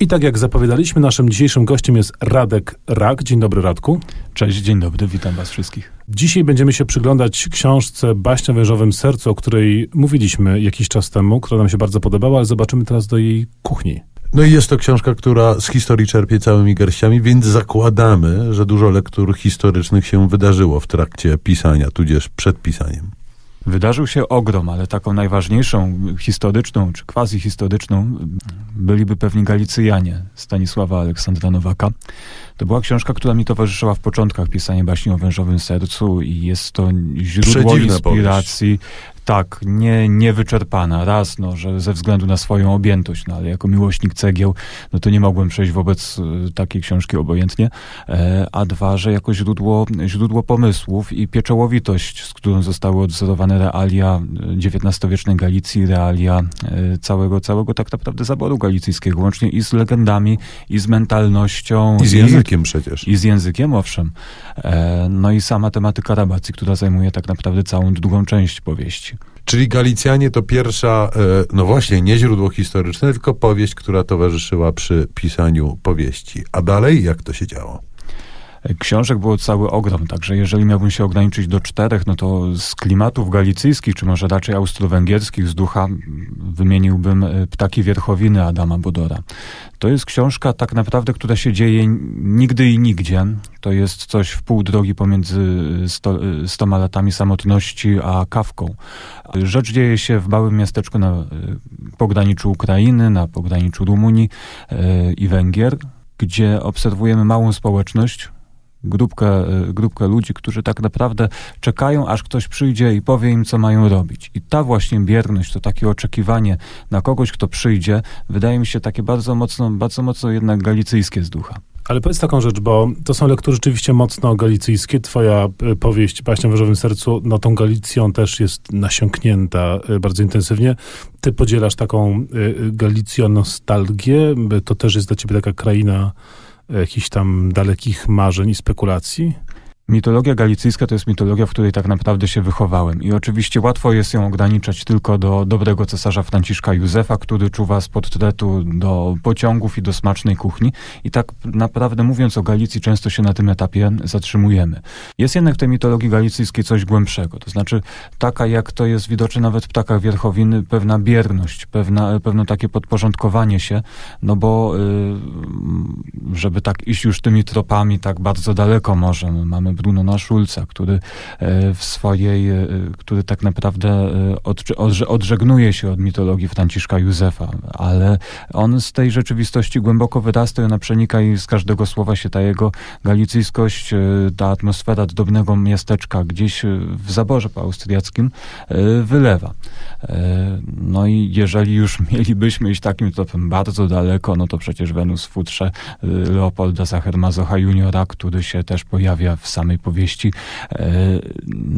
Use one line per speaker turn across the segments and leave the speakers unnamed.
I tak jak zapowiadaliśmy, naszym dzisiejszym gościem jest Radek Rak. Dzień dobry, Radku.
Cześć, dzień dobry, witam was wszystkich.
Dzisiaj będziemy się przyglądać książce Baśnia wężowym sercu, o której mówiliśmy jakiś czas temu, która nam się bardzo podobała, ale zobaczymy teraz do jej kuchni.
No i jest to książka, która z historii czerpie całymi garściami, więc zakładamy, że dużo lektur historycznych się wydarzyło w trakcie pisania, tudzież przed pisaniem.
Wydarzył się ogrom, ale taką najważniejszą historyczną czy quasi-historyczną byliby pewni Galicyjanie Stanisława Aleksandra Nowaka. To była książka, która mi towarzyszyła w początkach pisania baśni o wężowym sercu i jest to źródło
Przedziwna
inspiracji. Tak, nie, niewyczerpana. Raz, no, że ze względu na swoją objętość, no, ale jako miłośnik cegieł, no to nie mogłem przejść wobec y, takiej książki obojętnie. E, a dwa, że jako źródło, źródło pomysłów i pieczołowitość, z którą zostały odwzorowane realia XIX-wiecznej Galicji, realia e, całego, całego tak naprawdę zaboru galicyjskiego, łącznie i z legendami, i z mentalnością.
I z językiem przecież.
I z językiem, owszem. E, no i sama tematyka rabacji, która zajmuje tak naprawdę całą drugą część powieści.
Czyli Galicjanie to pierwsza, e, no właśnie, nie źródło historyczne, tylko powieść, która towarzyszyła przy pisaniu powieści. A dalej, jak to się działo?
Książek było cały ogrom, także jeżeli miałbym się ograniczyć do czterech, no to z klimatów galicyjskich, czy może raczej austro-węgierskich, z ducha wymieniłbym e, Ptaki Wierchowiny Adama Bodora. To jest książka tak naprawdę, która się dzieje nigdy i nigdzie. To jest coś w pół drogi pomiędzy sto, stoma latami samotności a kawką. Rzecz dzieje się w małym miasteczku na pograniczu Ukrainy, na pograniczu Rumunii e, i Węgier, gdzie obserwujemy małą społeczność, grupkę, grupkę ludzi, którzy tak naprawdę czekają, aż ktoś przyjdzie i powie im, co mają robić. I ta właśnie bierność, to takie oczekiwanie na kogoś, kto przyjdzie, wydaje mi się takie bardzo mocno, bardzo mocno jednak galicyjskie z ducha.
Ale powiedz taką rzecz, bo to są lektury rzeczywiście mocno galicyjskie. Twoja powieść Baśnia w Wyżowym Sercu, no tą Galicją też jest nasiąknięta bardzo intensywnie. Ty podzielasz taką Galicjo-nostalgię? To też jest dla ciebie taka kraina jakichś tam dalekich marzeń i spekulacji?
Mitologia galicyjska to jest mitologia, w której tak naprawdę się wychowałem. I oczywiście łatwo jest ją ograniczać tylko do dobrego cesarza Franciszka Józefa, który czuwa z portretu do pociągów i do smacznej kuchni. I tak naprawdę mówiąc o Galicji, często się na tym etapie zatrzymujemy. Jest jednak w tej mitologii galicyjskiej coś głębszego. To znaczy taka, jak to jest widoczne nawet w ptakach wierchowiny, pewna bierność, pewna, pewne takie podporządkowanie się, no bo żeby tak iść już tymi tropami tak bardzo daleko może, mamy Brunona Schulza, który w swojej, który tak naprawdę odżegnuje się od mitologii Franciszka Józefa, ale on z tej rzeczywistości głęboko wyrasta i ona przenika i z każdego słowa się ta jego galicyjskość, ta atmosfera drobnego miasteczka gdzieś w zaborze austriackim wylewa. No i jeżeli już mielibyśmy iść takim tropem bardzo daleko, no to przecież Wenus w futrze Leopolda Sachermazocha juniora, który się też pojawia w samej powieści,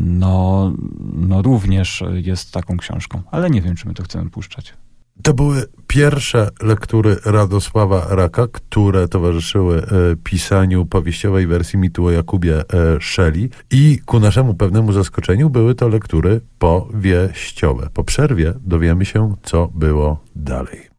no, no również jest taką książką. Ale nie wiem, czy my to chcemy puszczać.
To były pierwsze lektury Radosława Raka, które towarzyszyły e, pisaniu powieściowej wersji mitu o Jakubie e, Szeli i ku naszemu pewnemu zaskoczeniu były to lektury powieściowe. Po przerwie dowiemy się, co było dalej.